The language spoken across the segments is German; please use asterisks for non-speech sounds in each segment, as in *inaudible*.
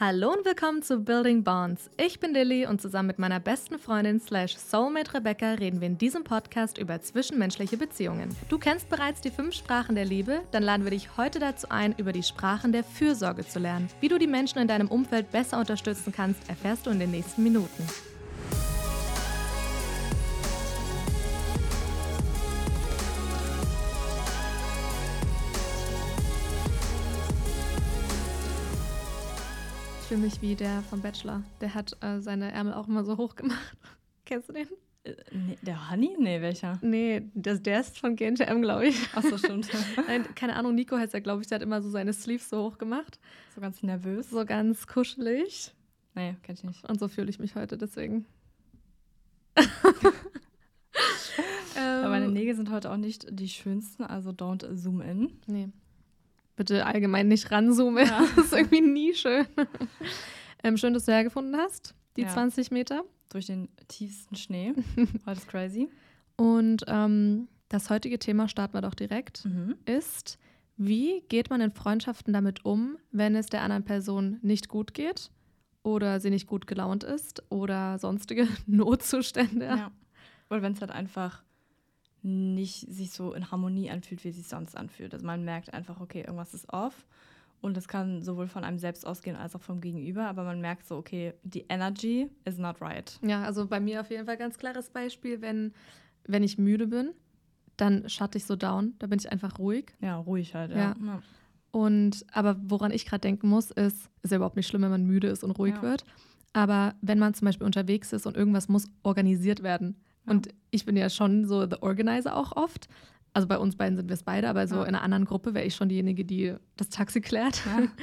Hallo und willkommen zu Building Bonds. Ich bin Lilly und zusammen mit meiner besten Freundin slash Soulmate Rebecca reden wir in diesem Podcast über zwischenmenschliche Beziehungen. Du kennst bereits die fünf Sprachen der Liebe, dann laden wir dich heute dazu ein, über die Sprachen der Fürsorge zu lernen. Wie du die Menschen in deinem Umfeld besser unterstützen kannst, erfährst du in den nächsten Minuten. Fühle mich wie der vom Bachelor. Der hat äh, seine Ärmel auch immer so hoch gemacht. *laughs* Kennst du den? Äh, nee, der Honey? Nee, welcher? Nee, das, der ist von GNTM, glaube ich. Ach so, stimmt. *laughs* Nein, keine Ahnung, Nico heißt er, glaube ich, der hat immer so seine Sleeves so hoch gemacht. So ganz nervös? So ganz kuschelig. Nee, kenn ich nicht. Und so fühle ich mich heute, deswegen. *laughs* Aber meine Nägel sind heute auch nicht die schönsten, also don't zoom in. Nee. Bitte allgemein nicht ranzoomen. Ja. *laughs* Das ist irgendwie nie schön. ähm, schön, dass du hergefunden hast, die Ja. 20 Meter. Durch den tiefsten Schnee. *laughs* Heute ist crazy. Und ähm, das heutige Thema starten wir doch direkt. Mhm. Ist, wie geht man in Freundschaften damit um, wenn es der anderen Person nicht gut geht oder sie nicht gut gelaunt ist oder sonstige *laughs* Notzustände? Ja. Oder wenn es halt einfach nicht sich so in Harmonie anfühlt, wie sich sonst anfühlt. Also man merkt einfach, okay, irgendwas ist off. Und das kann sowohl von einem selbst ausgehen als auch vom Gegenüber. Aber man merkt so, okay, die Energy is not right. Ja, also bei mir auf jeden Fall ganz klares Beispiel, wenn, wenn ich müde bin, dann schatte ich so down, da bin ich einfach ruhig. Ja, ruhig halt. Ja. Ja. ja. Und aber woran ich gerade denken muss, ist, ist ja überhaupt nicht schlimm, wenn man müde ist und ruhig Ja. wird. Aber wenn man zum Beispiel unterwegs ist und irgendwas muss organisiert werden. Und ich bin ja schon so the Organizer auch oft. Also bei uns beiden sind wir es beide, aber so Ja. in einer anderen Gruppe wäre ich schon diejenige, die das Taxi klärt. Ja. *laughs*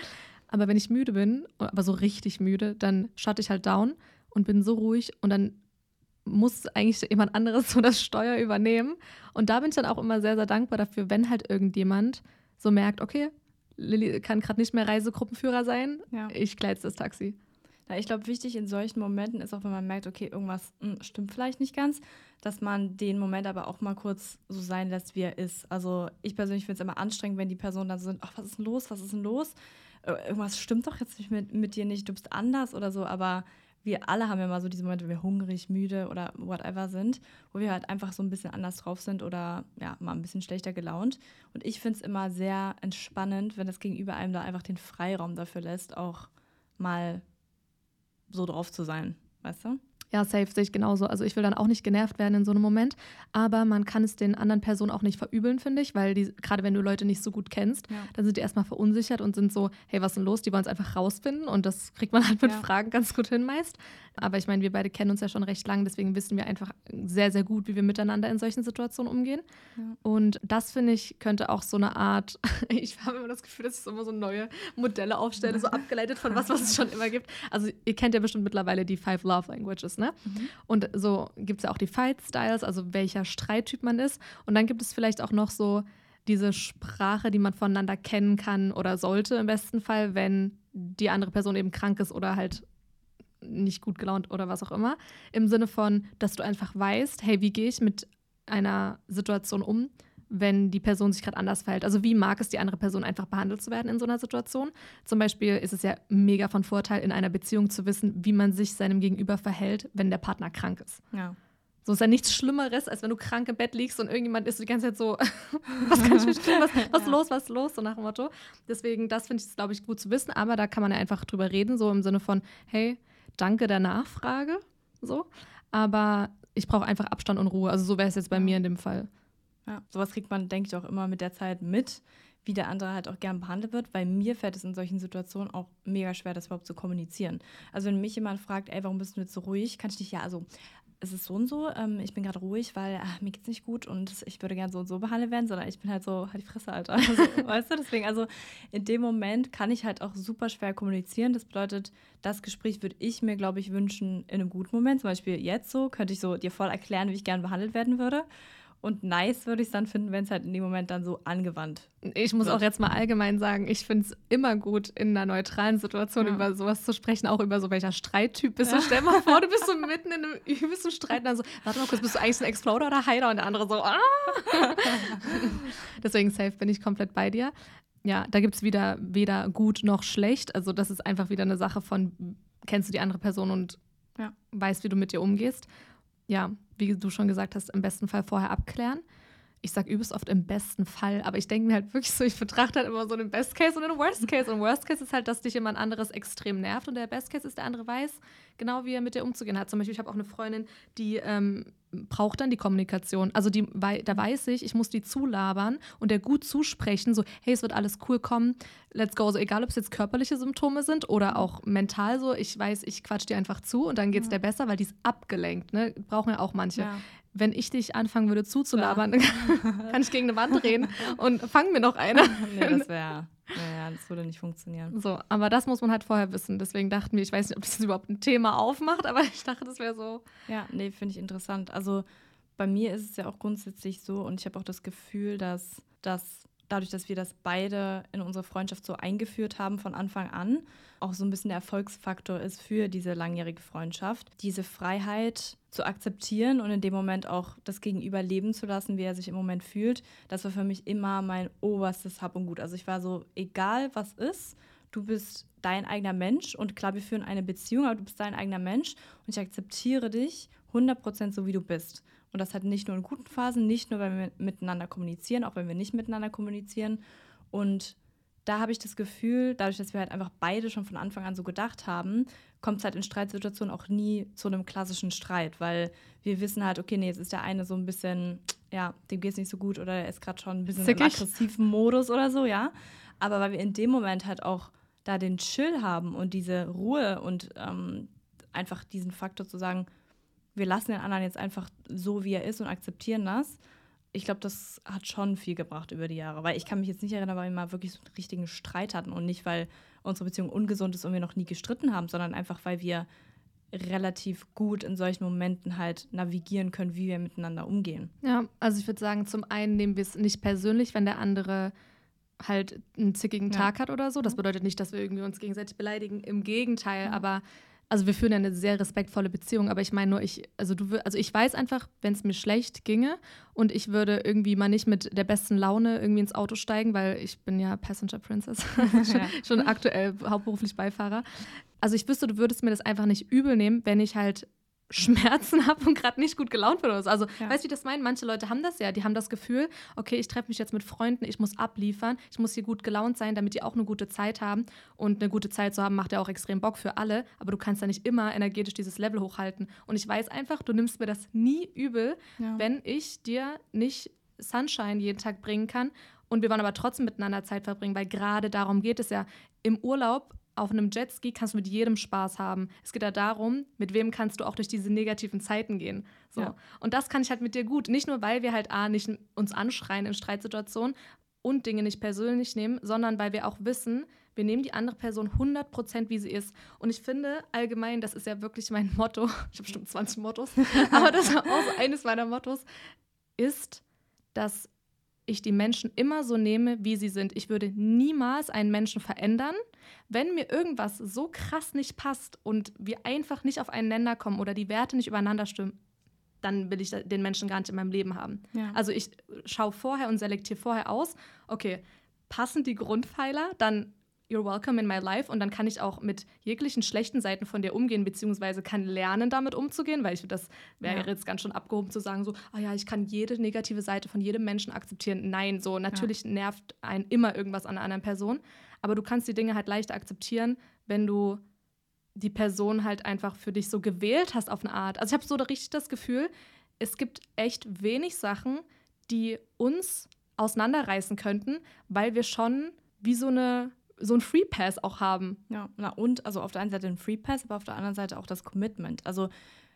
Aber wenn ich müde bin, aber so richtig müde, dann schatte ich halt down und bin so ruhig und dann muss eigentlich jemand anderes *laughs* so das Steuer übernehmen. Und da bin ich dann auch immer sehr, sehr dankbar dafür, wenn halt irgendjemand so merkt, okay, Lilly kann gerade nicht mehr Reisegruppenführer sein, ja. ich kleide das Taxi. Ja, ich glaube, wichtig in solchen Momenten ist auch, wenn man merkt, okay, irgendwas mm, stimmt vielleicht nicht ganz, dass man den Moment aber auch mal kurz so sein lässt, wie er ist. Also ich persönlich finde es immer anstrengend, wenn die Personen dann so sind, ach, was ist denn los, was ist denn los? Äh, Irgendwas stimmt doch jetzt nicht mit, mit dir nicht, du bist anders oder so, aber wir alle haben ja mal so diese Momente, wenn wir hungrig, müde oder whatever sind, wo wir halt einfach so ein bisschen anders drauf sind oder ja, mal ein bisschen schlechter gelaunt. Und ich finde es immer sehr entspannend, wenn das Gegenüber einem da einfach den Freiraum dafür lässt, auch mal so drauf zu sein, weißt du? Ja, safe sehe ich genauso. Also ich will dann auch nicht genervt werden in so einem Moment, aber man kann es den anderen Personen auch nicht verübeln, finde ich, weil die, gerade wenn du Leute nicht so gut kennst, Ja. dann sind die erstmal verunsichert und sind so, hey, was ist denn los? Die wollen es einfach rausfinden und das kriegt man halt mit Ja. Fragen ganz gut hin meist. Aber ich meine, wir beide kennen uns ja schon recht lang, deswegen wissen wir einfach sehr, sehr gut, wie wir miteinander in solchen Situationen umgehen. Ja. Und das, finde ich, könnte auch so eine Art, *laughs* ich habe immer das Gefühl, dass ich so immer so neue Modelle aufstelle, so *laughs* abgeleitet von was, was es schon immer gibt. Also ihr kennt ja bestimmt mittlerweile die Five Love Languages, ne? Und so gibt es ja auch die Fight Styles, also welcher Streittyp man ist. Und dann gibt es vielleicht auch noch so diese Sprache, die man voneinander kennen kann oder sollte im besten Fall, wenn die andere Person eben krank ist oder halt nicht gut gelaunt oder was auch immer. Im Sinne von, dass du einfach weißt, hey, wie gehe ich mit einer Situation um, wenn die Person sich gerade anders verhält. Also wie mag es die andere Person einfach behandelt zu werden in so einer Situation? Zum Beispiel ist es ja mega von Vorteil in einer Beziehung zu wissen, wie man sich seinem Gegenüber verhält, wenn der Partner krank ist. Ja. So ist ja nichts Schlimmeres, als wenn du krank im Bett liegst und irgendjemand ist die ganze Zeit so, *laughs* was kann ich mich tun, *laughs* was, was Ja. los, was los, so nach dem Motto. Deswegen, das finde ich, glaube ich, gut zu wissen, aber da kann man ja einfach drüber reden, so im Sinne von, hey, danke der Nachfrage, so. Aber ich brauche einfach Abstand und Ruhe. Also so wäre es jetzt bei mir in dem Fall. Ja. Sowas kriegt man, denke ich, auch immer mit der Zeit mit, wie der andere halt auch gern behandelt wird, weil mir fällt es in solchen Situationen auch mega schwer, das überhaupt zu kommunizieren. Also wenn mich jemand fragt, ey, warum bist du jetzt so ruhig, kann ich nicht, ja, also es ist so und so, ähm, ich bin gerade ruhig, weil ach, mir geht's nicht gut und ich würde gern so und so behandelt werden, sondern ich bin halt so, halt die Fresse, Alter. *laughs* Also, weißt du, deswegen, also in dem Moment kann ich halt auch super schwer kommunizieren. Das bedeutet, das Gespräch würde ich mir, glaube ich, wünschen in einem guten Moment. Zum Beispiel jetzt so, könnte ich so dir voll erklären, wie ich gern behandelt werden würde. Und nice würde ich es dann finden, wenn es halt in dem Moment dann so angewandt. Ich muss Wird. auch jetzt mal allgemein sagen, ich finde es immer gut, in einer neutralen Situation Ja. über sowas zu sprechen, auch über so welcher Streittyp bist Ja. du. Stell mal vor, du bist so *laughs* mitten in einem *laughs* übelsten Streit und dann so, warte mal kurz, bist du eigentlich ein Exploder oder Hider? Und der andere so, ah. *laughs* Deswegen safe bin ich komplett bei dir. ja, da gibt es wieder weder gut noch schlecht. Also das ist einfach wieder eine Sache von, kennst du die andere Person und ja. weißt, wie du mit ihr umgehst. Ja, wie du schon gesagt hast, im besten Fall vorher abklären ich sage übelst oft im besten Fall, aber ich denke mir halt wirklich so, ich betrachte halt immer so den Best Case und den Worst Case. Und Worst Case ist halt, dass dich jemand anderes extrem nervt und der Best Case ist, der andere weiß genau, wie er mit dir umzugehen hat. Zum Beispiel, ich habe auch eine Freundin, die ähm, braucht dann die Kommunikation. Also die, da weiß ich, ich muss die zulabern und der gut zusprechen, so, hey, es wird alles cool kommen, let's go. So egal, ob es jetzt körperliche Symptome sind oder auch mental so, ich weiß, ich quatsch dir einfach zu und dann geht es ja. dir besser, weil die ist abgelenkt. Ne? Brauchen ja auch manche. Ja wenn ich dich anfangen würde zuzulabern, *laughs* kann ich gegen eine Wand reden *laughs* und fang mir noch eine. *laughs* nee, das wäre, naja, das würde nicht funktionieren. So, aber das muss man halt vorher wissen. Deswegen dachten wir, ich weiß nicht, ob das überhaupt ein Thema aufmacht, aber ich dachte, das wäre so. Ja, nee, finde ich interessant. Also bei mir ist es ja auch grundsätzlich so und ich habe auch das Gefühl, dass das dadurch, dass wir das beide in unsere Freundschaft so eingeführt haben von Anfang an, auch so ein bisschen der Erfolgsfaktor ist für diese langjährige Freundschaft. Diese Freiheit zu akzeptieren und in dem Moment auch das Gegenüber leben zu lassen, wie er sich im Moment fühlt, das war für mich immer mein oberstes Hab und Gut. Also ich war so, egal was ist, du bist dein eigener Mensch und klar, wir führen eine Beziehung, aber du bist dein eigener Mensch und ich akzeptiere dich 100% so, wie du bist. Und das hat nicht nur in guten Phasen, nicht nur, wenn wir miteinander kommunizieren, auch wenn wir nicht miteinander kommunizieren. Und da habe ich das Gefühl, dadurch, dass wir halt einfach beide schon von Anfang an so gedacht haben, kommt es halt in Streitsituationen auch nie zu einem klassischen Streit, weil wir wissen halt, okay, nee, jetzt ist der eine so ein bisschen, ja, dem geht es nicht so gut oder er ist gerade schon ein bisschen Zickig. im aggressiven Modus oder so, ja. Aber weil wir in dem Moment halt auch da den Chill haben und diese Ruhe und ähm, einfach diesen Faktor zu sagen, wir lassen den anderen jetzt einfach so, wie er ist und akzeptieren das. Ich glaube, das hat schon viel gebracht über die Jahre, weil ich kann mich jetzt nicht erinnern, weil wir mal wirklich so einen richtigen Streit hatten und nicht, weil unsere Beziehung ungesund ist und wir noch nie gestritten haben, sondern einfach, weil wir relativ gut in solchen Momenten halt navigieren können, wie wir miteinander umgehen. Ja, also ich würde sagen, zum einen nehmen wir es nicht persönlich, wenn der andere halt einen zickigen ja. Tag hat oder so. Das bedeutet nicht, dass wir irgendwie uns gegenseitig beleidigen. Im Gegenteil, mhm. aber also wir führen ja eine sehr respektvolle Beziehung, aber ich meine nur, ich, also du also ich weiß einfach, wenn es mir schlecht ginge und ich würde irgendwie mal nicht mit der besten Laune irgendwie ins Auto steigen, weil ich bin ja Passenger Princess, *laughs* schon, ja. schon aktuell hauptberuflich Beifahrer. Also ich wüsste, du würdest mir das einfach nicht übel nehmen, wenn ich halt Schmerzen *laughs* habe und gerade nicht gut gelaunt bin oder so. Also, ja. weißt du, wie das meine? Manche Leute haben das ja. Die haben das Gefühl, okay, ich treffe mich jetzt mit Freunden, ich muss abliefern, ich muss hier gut gelaunt sein, damit die auch eine gute Zeit haben. Und eine gute Zeit zu haben, macht ja auch extrem Bock für alle. Aber du kannst ja nicht immer energetisch dieses Level hochhalten. Und ich weiß einfach, du nimmst mir das nie übel, ja. wenn ich dir nicht Sunshine jeden Tag bringen kann. Und wir wollen aber trotzdem miteinander Zeit verbringen, weil gerade darum geht es ja. Im Urlaub auf einem Jetski kannst du mit jedem Spaß haben. Es geht ja darum, mit wem kannst du auch durch diese negativen Zeiten gehen. So. Ja. Und das kann ich halt mit dir gut. Nicht nur, weil wir halt A, nicht uns anschreien in Streitsituationen und Dinge nicht persönlich nehmen, sondern weil wir auch wissen, wir nehmen die andere Person 100% wie sie ist. Und ich finde allgemein, das ist ja wirklich mein *laughs* Motto, ich habe bestimmt 20 Mottos, *laughs* aber das ist auch eines meiner Mottos, ist, dass ich die Menschen immer so nehme, wie sie sind. Ich würde niemals einen Menschen verändern. Wenn mir irgendwas so krass nicht passt und wir einfach nicht auf einen Nenner kommen oder die Werte nicht übereinander stimmen, dann will ich den Menschen gar nicht in meinem Leben haben. Ja. Also ich schaue vorher und selektiere vorher aus, okay, passen die Grundpfeiler, dann you're welcome in my life und dann kann ich auch mit jeglichen schlechten Seiten von dir umgehen, beziehungsweise kann lernen, damit umzugehen, weil ich das wäre ja. jetzt ganz schön abgehoben zu sagen, so, ah ja, ich kann jede negative Seite von jedem Menschen akzeptieren. Nein, so, natürlich ja. nervt einen immer irgendwas an einer anderen Person, aber du kannst die Dinge halt leichter akzeptieren, wenn du die Person halt einfach für dich so gewählt hast auf eine Art. Also ich habe so richtig das Gefühl, es gibt echt wenig Sachen, die uns auseinanderreißen könnten, weil wir schon wie so eine so einen Free Pass auch haben. Ja, na und also auf der einen Seite ein Free Pass, aber auf der anderen Seite auch das Commitment. Also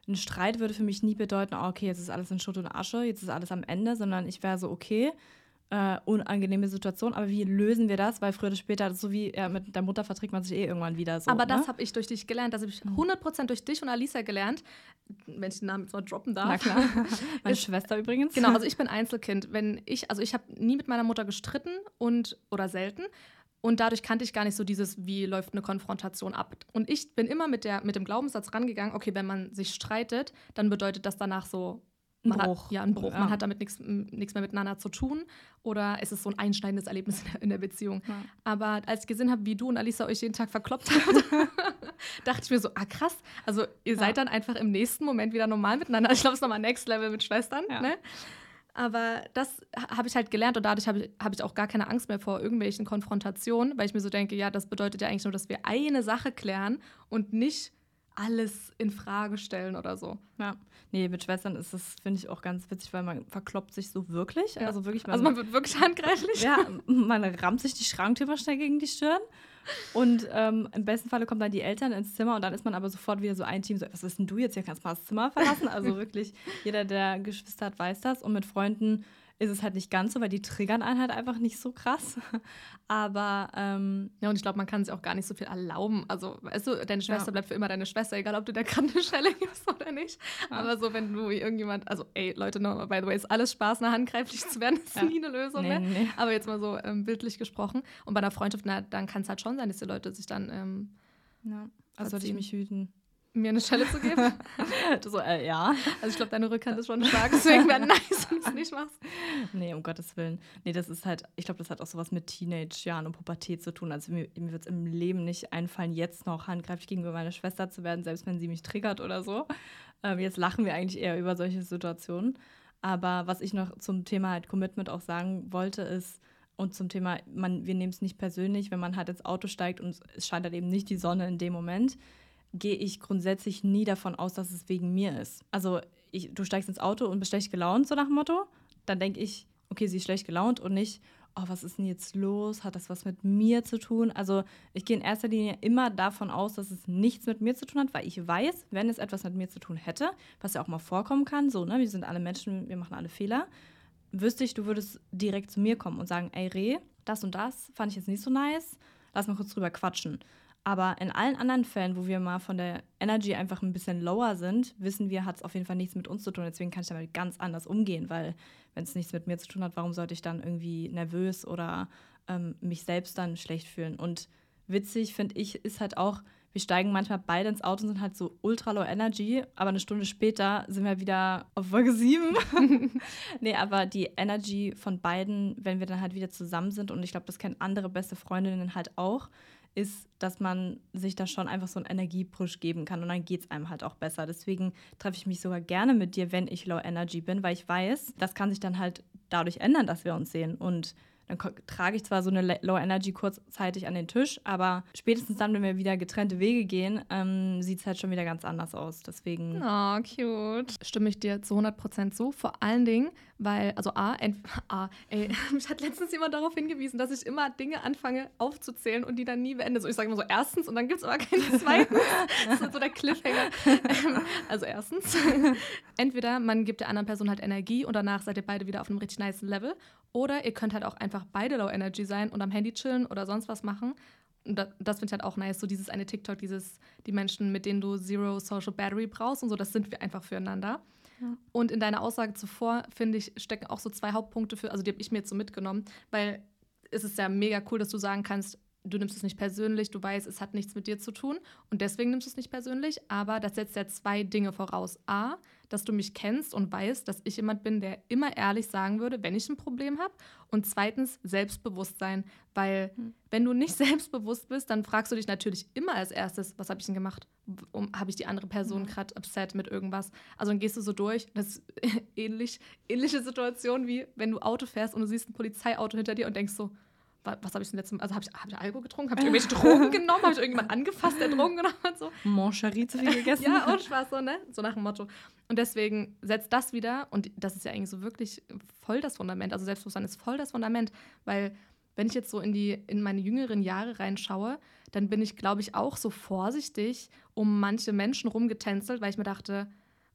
ein Streit würde für mich nie bedeuten, oh, okay, jetzt ist alles in Schutt und Asche, jetzt ist alles am Ende, sondern ich wäre so, okay, äh, unangenehme Situation, aber wie lösen wir das? Weil früher oder später, so wie ja, mit der Mutter verträgt man sich eh irgendwann wieder so. Aber ne? das habe ich durch dich gelernt. Das habe ich 100% mhm. durch dich und Alisa gelernt. Wenn ich den Namen jetzt mal droppen darf. Na klar. *laughs* Meine ist, Schwester übrigens. Genau, also *laughs* ich bin Einzelkind. Wenn ich, also ich habe nie mit meiner Mutter gestritten und oder selten. Und dadurch kannte ich gar nicht so dieses, wie läuft eine Konfrontation ab. Und ich bin immer mit, der, mit dem Glaubenssatz rangegangen, okay, wenn man sich streitet, dann bedeutet das danach so man Bruch. Hat, ja, ein Bruch. Ja. Man hat damit nichts mehr miteinander zu tun oder es ist so ein einschneidendes Erlebnis in der, in der Beziehung. Ja. Aber als ich gesehen habe, wie du und Alisa euch jeden Tag verkloppt habt, *laughs* dachte ich mir so, ah krass, also ihr seid dann einfach im nächsten Moment wieder normal miteinander. Ich glaube, es ist nochmal Next Level mit Schwestern. Ne? Aber das habe ich halt gelernt und dadurch habe ich, hab ich auch gar keine Angst mehr vor irgendwelchen Konfrontationen, weil ich mir so denke, ja, das bedeutet ja eigentlich nur, dass wir eine Sache klären und nicht alles in Frage stellen oder so. Ja. Nee, mit Schwestern ist das, finde ich, auch ganz witzig, weil man verkloppt sich so wirklich. Ja. Also wirklich man, also man wird wirklich handgreiflich. Ja, man rammt sich die Schranktür mal schnell gegen die Stirn. Und ähm, im besten Falle kommen dann die Eltern ins Zimmer und dann ist man aber sofort wieder so ein Team, so, was ist denn du jetzt hier? Kannst du mal das Zimmer verlassen? Also *laughs* wirklich, jeder, der Geschwister hat, weiß das. Und mit Freunden ist es halt nicht ganz so, weil die triggern einen halt einfach nicht so krass. *laughs* Aber ähm, ja, und ich glaube, man kann sich auch gar nicht so viel erlauben. Also, weißt du, deine Schwester ja. bleibt für immer deine Schwester, egal ob du der gerade eine *laughs* Schelle gibst oder nicht. Ja. Aber so, wenn du irgendjemand, also ey, Leute, no, by the way, ist alles Spaß, eine handgreiflich zu werden, ist ja. nie eine Lösung, nee, ne? Nee. Aber jetzt mal so ähm, bildlich gesprochen. Und bei einer Freundschaft, na, dann kann es halt schon sein, dass die Leute sich dann ähm, ja. Also sollte ich mich hüten mir eine Schelle zu geben? *laughs* so, äh, ja. Also ich glaube, deine Rückhand ist schon stark, deswegen wäre nice, wenn du es nicht machst. Nee, um Gottes Willen. Nee, das ist halt, ich glaube, das hat auch sowas mit Teenage-Jahren und Pubertät zu tun. Also mir, mir wird es im Leben nicht einfallen, jetzt noch handgreiflich gegenüber meiner Schwester zu werden, selbst wenn sie mich triggert oder so. Ähm, jetzt lachen wir eigentlich eher über solche Situationen. Aber was ich noch zum Thema halt Commitment auch sagen wollte, ist, und zum Thema, man, wir nehmen es nicht persönlich, wenn man halt ins Auto steigt und es scheint halt eben nicht die Sonne in dem Moment gehe ich grundsätzlich nie davon aus, dass es wegen mir ist. Also ich, du steigst ins Auto und bist schlecht gelaunt, so nach dem Motto. Dann denke ich, okay, sie ist schlecht gelaunt und nicht, oh, was ist denn jetzt los? Hat das was mit mir zu tun? Also ich gehe in erster Linie immer davon aus, dass es nichts mit mir zu tun hat, weil ich weiß, wenn es etwas mit mir zu tun hätte, was ja auch mal vorkommen kann, so, ne, wir sind alle Menschen, wir machen alle Fehler, wüsste ich, du würdest direkt zu mir kommen und sagen, ey Reh, das und das fand ich jetzt nicht so nice, lass mal kurz drüber quatschen. Aber in allen anderen Fällen, wo wir mal von der Energy einfach ein bisschen lower sind, wissen wir, hat es auf jeden Fall nichts mit uns zu tun. Deswegen kann ich damit ganz anders umgehen, weil wenn es nichts mit mir zu tun hat, warum sollte ich dann irgendwie nervös oder ähm, mich selbst dann schlecht fühlen? Und witzig finde ich, ist halt auch, wir steigen manchmal beide ins Auto und sind halt so ultra low energy, aber eine Stunde später sind wir wieder auf Folge 7. *laughs* nee, aber die Energy von beiden, wenn wir dann halt wieder zusammen sind, und ich glaube, das kennen andere beste Freundinnen halt auch, ist, dass man sich da schon einfach so einen Energiepush geben kann und dann geht es einem halt auch besser. Deswegen treffe ich mich sogar gerne mit dir, wenn ich Low Energy bin, weil ich weiß, das kann sich dann halt dadurch ändern, dass wir uns sehen. Und dann trage ich zwar so eine Low Energy kurzzeitig an den Tisch, aber spätestens dann, wenn wir wieder getrennte Wege gehen, ähm, sieht es halt schon wieder ganz anders aus. Deswegen. Oh, cute. Stimme ich dir zu 100% zu. Vor allen Dingen, weil, also A, *laughs* A ey, *laughs* mich hat letztens jemand darauf hingewiesen, dass ich immer Dinge anfange aufzuzählen und die dann nie beende. So, ich sage immer so erstens und dann gibt es aber keinen *laughs* zweiten. das ist so der Cliffhanger. Ähm, also erstens, entweder man gibt der anderen Person halt Energie und danach seid ihr beide wieder auf einem richtig nice Level oder ihr könnt halt auch einfach beide Low Energy sein und am Handy chillen oder sonst was machen. Und das, das finde ich halt auch nice. So dieses eine TikTok, dieses, die Menschen, mit denen du Zero Social Battery brauchst und so, das sind wir einfach füreinander. Und in deiner Aussage zuvor, finde ich, stecken auch so zwei Hauptpunkte für, also die habe ich mir jetzt so mitgenommen, weil es ist ja mega cool, dass du sagen kannst, du nimmst es nicht persönlich, du weißt, es hat nichts mit dir zu tun und deswegen nimmst du es nicht persönlich, aber das setzt ja zwei Dinge voraus. A, dass du mich kennst und weißt, dass ich jemand bin, der immer ehrlich sagen würde, wenn ich ein Problem habe. Und zweitens Selbstbewusstsein, weil hm. wenn du nicht *laughs* selbstbewusst bist, dann fragst du dich natürlich immer als erstes, was habe ich denn gemacht? Um, habe ich die andere Person mhm. gerade upset mit irgendwas? Also dann gehst du so durch. Das ist *laughs* ähnlich, ähnliche Situation wie wenn du Auto fährst und du siehst ein Polizeiauto hinter dir und denkst so, was habe ich denn letzten Also habe ich, hab ich Alkohol getrunken? Habe ich *laughs* irgendwelche Drogen genommen? Habe ich irgendjemand angefasst, der Drogen genommen hat? So? Moncherie zu viel gegessen? ja, und Spaß so, ne? So nach dem Motto. Und deswegen setzt das wieder, und das ist ja eigentlich so wirklich voll das Fundament. Also Selbstbewusstsein ist voll das Fundament, weil wenn ich jetzt so in, die, in meine jüngeren Jahre reinschaue, dann bin ich, glaube ich, auch so vorsichtig um manche Menschen rumgetänzelt, weil ich mir dachte,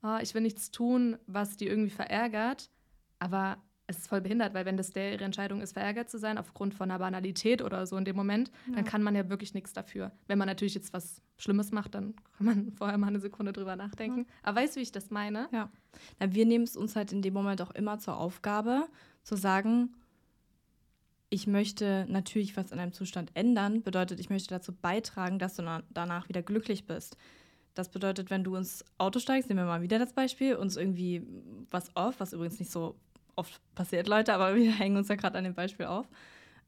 oh, ich will nichts tun, was die irgendwie verärgert. Aber es ist voll behindert, weil wenn das der ihre Entscheidung ist, verärgert zu sein aufgrund von einer Banalität oder so in dem Moment, ja. dann kann man ja wirklich nichts dafür. Wenn man natürlich jetzt was Schlimmes macht, dann kann man *laughs* vorher mal eine Sekunde drüber nachdenken. Ja. Aber weißt du, wie ich das meine? Ja. Na, wir nehmen es uns halt in dem Moment auch immer zur Aufgabe, zu sagen, ich möchte natürlich was an einem Zustand ändern, bedeutet, ich möchte dazu beitragen, dass du danach wieder glücklich bist Das bedeutet, wenn du ins Auto steigst, nehmen wir mal wieder das Beispiel, uns irgendwie was auf, was übrigens nicht so oft passiert, Leute, aber wir *laughs* hängen uns ja gerade an dem Beispiel auf.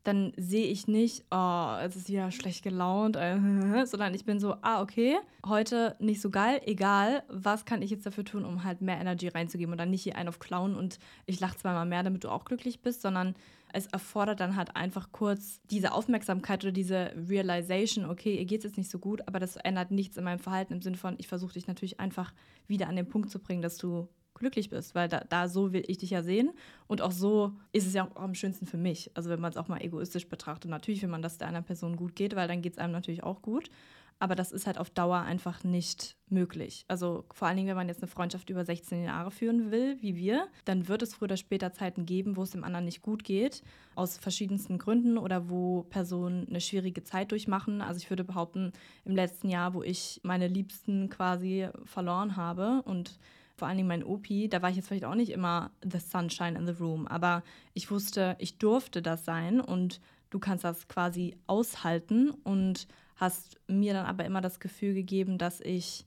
Dann sehe ich nicht, oh, es ist wieder schlecht gelaunt, äh, *laughs* sondern ich bin so, ah, okay, heute nicht so geil, egal, was kann ich jetzt dafür tun, um halt mehr Energy reinzugeben und dann nicht hier einen auf Clown und ich lache zweimal mehr, damit du auch glücklich bist, sondern es erfordert dann halt einfach kurz diese Aufmerksamkeit oder diese Realization, okay, ihr geht es jetzt nicht so gut, aber das ändert nichts in meinem Verhalten im Sinne von, ich versuche dich natürlich einfach wieder an den Punkt zu bringen, dass du glücklich bist, weil da, da so will ich dich ja sehen und auch so ist es ja auch am schönsten für mich. Also wenn man es auch mal egoistisch betrachtet, natürlich will man, dass der einer Person gut geht, weil dann geht es einem natürlich auch gut. Aber das ist halt auf Dauer einfach nicht möglich. Also vor allen Dingen, wenn man jetzt eine Freundschaft über 16 Jahre führen will, wie wir, dann wird es früher oder später Zeiten geben, wo es dem anderen nicht gut geht, aus verschiedensten Gründen oder wo Personen eine schwierige Zeit durchmachen. Also ich würde behaupten, im letzten Jahr, wo ich meine Liebsten quasi verloren habe und vor allen Dingen mein Opi, da war ich jetzt vielleicht auch nicht immer the sunshine in the room, aber ich wusste, ich durfte das sein und du kannst das quasi aushalten und hast mir dann aber immer das Gefühl gegeben, dass ich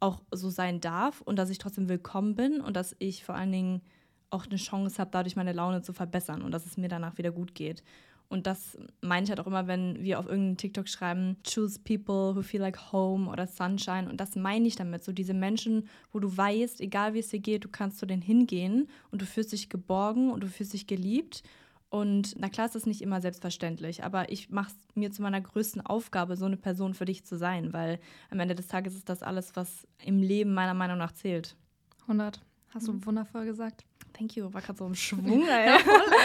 auch so sein darf und dass ich trotzdem willkommen bin und dass ich vor allen Dingen auch eine Chance habe, dadurch meine Laune zu verbessern und dass es mir danach wieder gut geht. Und das meine ich halt auch immer, wenn wir auf irgendeinen TikTok schreiben, choose people who feel like home oder sunshine. Und das meine ich damit. So diese Menschen, wo du weißt, egal wie es dir geht, du kannst zu denen hingehen und du fühlst dich geborgen und du fühlst dich geliebt. Und na klar ist das nicht immer selbstverständlich, aber ich mache es mir zu meiner größten Aufgabe, so eine Person für dich zu sein, weil am Ende des Tages ist das alles, was im Leben meiner Meinung nach zählt. 100. Hast du mhm. wundervoll gesagt. Thank you, war gerade so im *laughs* Schwung. voll,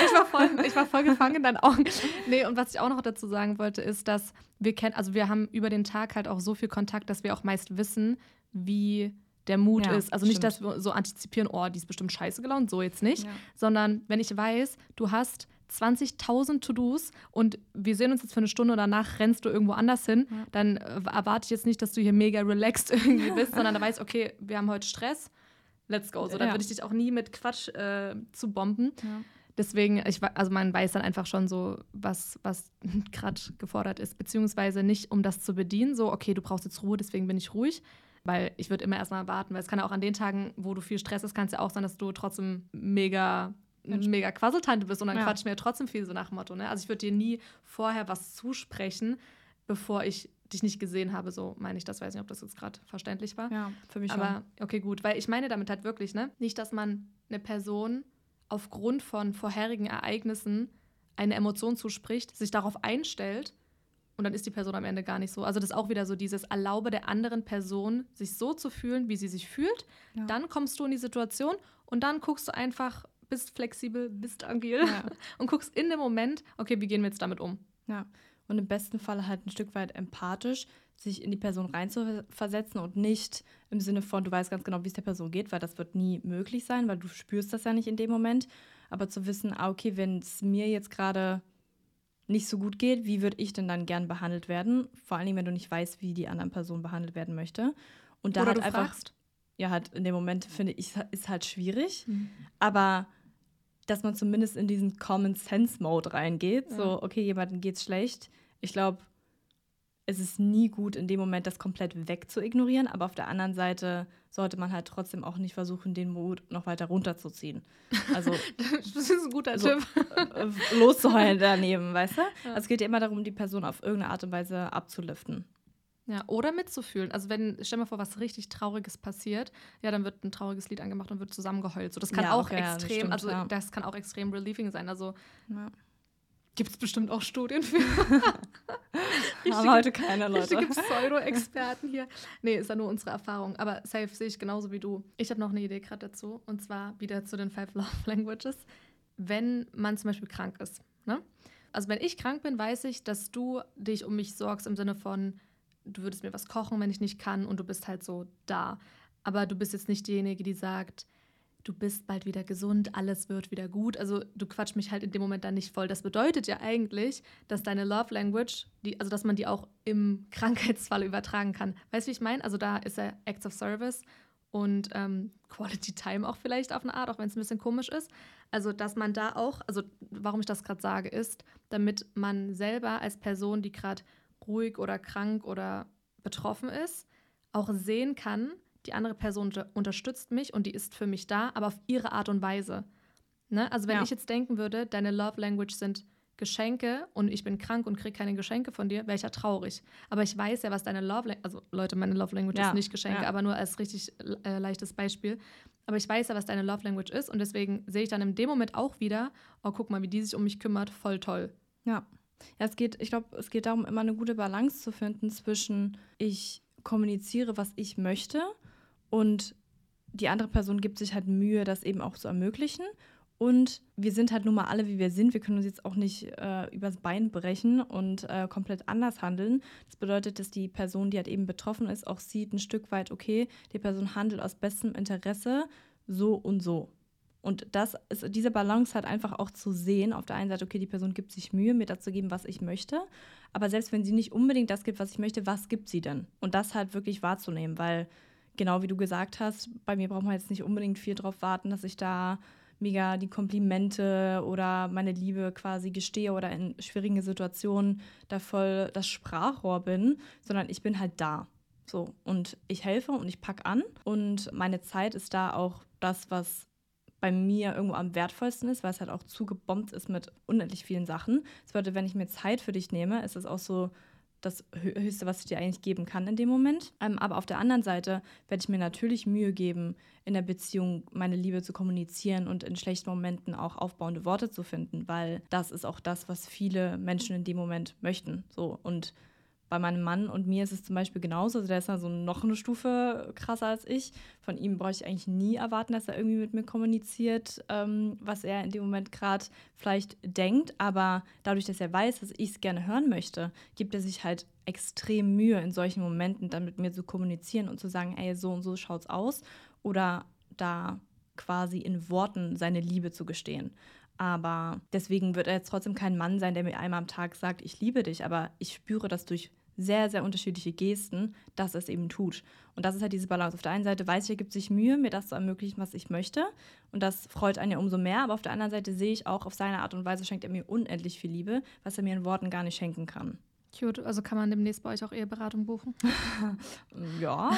ich, war voll, ich war voll gefangen in deinen Augen. *laughs* Nee, und was ich auch noch dazu sagen wollte, ist, dass wir kennen, also wir haben über den Tag halt auch so viel Kontakt, dass wir auch meist wissen, wie der Mut ja, ist. Also nicht, dass wir so antizipieren, oh, die ist bestimmt scheiße gelaunt, so jetzt nicht. Ja. Sondern wenn ich weiß, du hast 20.000 To-Dos und wir sehen uns jetzt für eine Stunde und danach rennst du irgendwo anders hin, ja. dann äh, erwarte ich jetzt nicht, dass du hier mega relaxed *laughs* irgendwie bist, sondern da weißt, okay, wir haben heute Stress let's go. So, dann ja. würde ich dich auch nie mit Quatsch äh, zu bomben. Ja. Deswegen, ich, also man weiß dann einfach schon so, was, was *laughs* gerade gefordert ist, beziehungsweise nicht, um das zu bedienen, so, okay, du brauchst jetzt Ruhe, deswegen bin ich ruhig. Weil ich würde immer erstmal warten, weil es kann ja auch an den Tagen, wo du viel Stress hast, kann es ja auch sein, dass du trotzdem mega mega Quasseltante bist und dann ja. quatschen wir trotzdem viel so nach dem Motto. Ne? Also ich würde dir nie vorher was zusprechen, bevor ich dich nicht gesehen habe, so meine ich das. Weiß nicht, ob das jetzt gerade verständlich war. Ja, für mich Aber okay, gut, weil ich meine damit halt wirklich, ne? Nicht, dass man eine Person aufgrund von vorherigen Ereignissen eine Emotion zuspricht, sich darauf einstellt und dann ist die Person am Ende gar nicht so. Also das ist auch wieder so dieses Erlaube der anderen Person, sich so zu fühlen, wie sie sich fühlt. Ja. Dann kommst du in die Situation und dann guckst du einfach, bist flexibel, bist agil ja. *laughs* und guckst in dem Moment, okay, wie gehen wir jetzt damit um? Ja und im besten Fall halt ein Stück weit empathisch sich in die Person reinzuversetzen und nicht im Sinne von, du weißt ganz genau, wie es der Person geht, weil das wird nie möglich sein, weil du spürst das ja nicht in dem Moment. Aber zu wissen, ah, okay, wenn es mir jetzt gerade nicht so gut geht, wie würde ich denn dann gern behandelt werden? Vor allem, wenn du nicht weißt, wie die andere Person behandelt werden möchte. Und da Oder halt einfach, fragst. ja, halt in dem Moment finde ich, ist halt schwierig. Mhm. Aber dass man zumindest in diesen Common Sense Mode reingeht. Ja. So, okay, jemandem geht's schlecht. Ich glaube, es ist nie gut, in dem Moment das komplett wegzuignorieren, aber auf der anderen Seite sollte man halt trotzdem auch nicht versuchen, den Mut noch weiter runterzuziehen. Also, *laughs* das ist ein guter so, Tipp. Äh, loszuheulen daneben, weißt du? Ja. Also es geht ja immer darum, die Person auf irgendeine Art und Weise abzuliften. Ja, oder mitzufühlen. Also wenn, stell mal vor, was richtig Trauriges passiert, ja, dann wird ein trauriges Lied angemacht und wird zusammengeheult. So, das kann ja, auch okay, extrem, das stimmt, also ja. das kann auch extrem relieving sein. Also ja. gibt es bestimmt auch Studien für. *laughs* Haben heute keine Leute. Richtige Pseudo-Experten hier. Nee, ist ja nur unsere Erfahrung. Aber safe sehe ich genauso wie du. Ich habe noch eine Idee gerade dazu. Und zwar wieder zu den Five Love *laughs* Languages. Wenn man zum Beispiel krank ist. Ne? Also wenn ich krank bin, weiß ich, dass du dich um mich sorgst im Sinne von, du würdest mir was kochen, wenn ich nicht kann und du bist halt so da. Aber du bist jetzt nicht diejenige, die sagt, du bist bald wieder gesund, alles wird wieder gut. Also du quatsch mich halt in dem Moment dann nicht voll. Das bedeutet ja eigentlich, dass deine Love Language, die, also dass man die auch im *laughs* Krankheitsfall übertragen kann. Weißt du, wie ich meine? Also da ist er Acts of Service und ähm, Quality Time auch vielleicht auf eine Art, auch wenn es ein bisschen komisch ist. Also dass man da auch, also warum ich das gerade sage, ist, damit man selber als Person, die gerade ruhig oder krank oder betroffen ist, auch sehen kann, die andere Person unterstützt mich und die ist für mich da, aber auf ihre Art und Weise. Ne? Also wenn ja. ich jetzt denken würde, deine Love Language sind Geschenke und ich bin krank und kriege keine Geschenke von dir, wäre ich ja traurig. Aber ich weiß ja, was deine Love Language, also Leute, meine Love Language ja. ist nicht Geschenke, ja. aber nur als richtig äh, leichtes Beispiel. Aber ich weiß ja, was deine Love Language ist und deswegen sehe ich dann in dem Moment auch wieder, oh, guck mal, wie die sich um mich kümmert, voll toll. Ja. Ja, es geht, ich glaube, es geht darum, immer eine gute Balance zu finden zwischen ich kommuniziere, was ich möchte und die andere Person gibt sich halt Mühe, das eben auch zu ermöglichen. Und wir sind halt nun mal alle, wie wir sind. Wir können uns jetzt auch nicht äh, übers Bein brechen und äh, komplett anders handeln. Das bedeutet, dass die Person, die halt eben betroffen ist, auch sieht ein Stück weit, okay, die Person handelt aus bestem Interesse so und so. Und das ist diese Balance halt einfach auch zu sehen. Auf der einen Seite, okay, die Person gibt sich Mühe, mir dazu geben, was ich möchte. Aber selbst wenn sie nicht unbedingt das gibt, was ich möchte, was gibt sie denn? Und das halt wirklich wahrzunehmen, weil genau wie du gesagt hast, bei mir braucht man jetzt nicht unbedingt viel drauf warten, dass ich da mega die Komplimente oder meine Liebe quasi gestehe oder in schwierigen Situationen da voll das Sprachrohr bin, sondern ich bin halt da. So, und ich helfe und ich packe an und meine Zeit ist da auch das, was bei mir irgendwo am wertvollsten ist, weil es halt auch zugebombt ist mit unendlich vielen Sachen. Das bedeutet, wenn ich mir Zeit für dich nehme, ist es auch so das Höchste, was ich dir eigentlich geben kann in dem Moment. Ähm, aber auf der anderen Seite werde ich mir natürlich Mühe geben, in der Beziehung meine Liebe zu kommunizieren und in schlechten Momenten auch aufbauende Worte zu finden, weil das ist auch das, was viele Menschen in dem Moment möchten. So und bei meinem Mann und mir ist es zum Beispiel genauso. Also der ist also noch eine Stufe krasser als ich. Von ihm brauche ich eigentlich nie erwarten, dass er irgendwie mit mir kommuniziert, ähm, was er in dem Moment gerade vielleicht denkt. Aber dadurch, dass er weiß, dass ich es gerne hören möchte, gibt er sich halt extrem Mühe, in solchen Momenten dann mit mir zu kommunizieren und zu sagen, ey, so und so schaut's aus. Oder da quasi in Worten seine Liebe zu gestehen. Aber deswegen wird er jetzt trotzdem kein Mann sein, der mir einmal am Tag sagt, ich liebe dich. Aber ich spüre das durch sehr, sehr unterschiedliche Gesten, dass es eben tut. Und das ist halt diese Balance. Auf der einen Seite weiß ich, er gibt sich Mühe, mir das zu ermöglichen, was ich möchte. Und das freut einen ja umso mehr. Aber auf der anderen Seite sehe ich auch, auf seine Art und Weise schenkt er mir unendlich viel Liebe, was er mir in Worten gar nicht schenken kann. Cute. Also kann man demnächst bei euch auch Eheberatung buchen? *laughs* ja,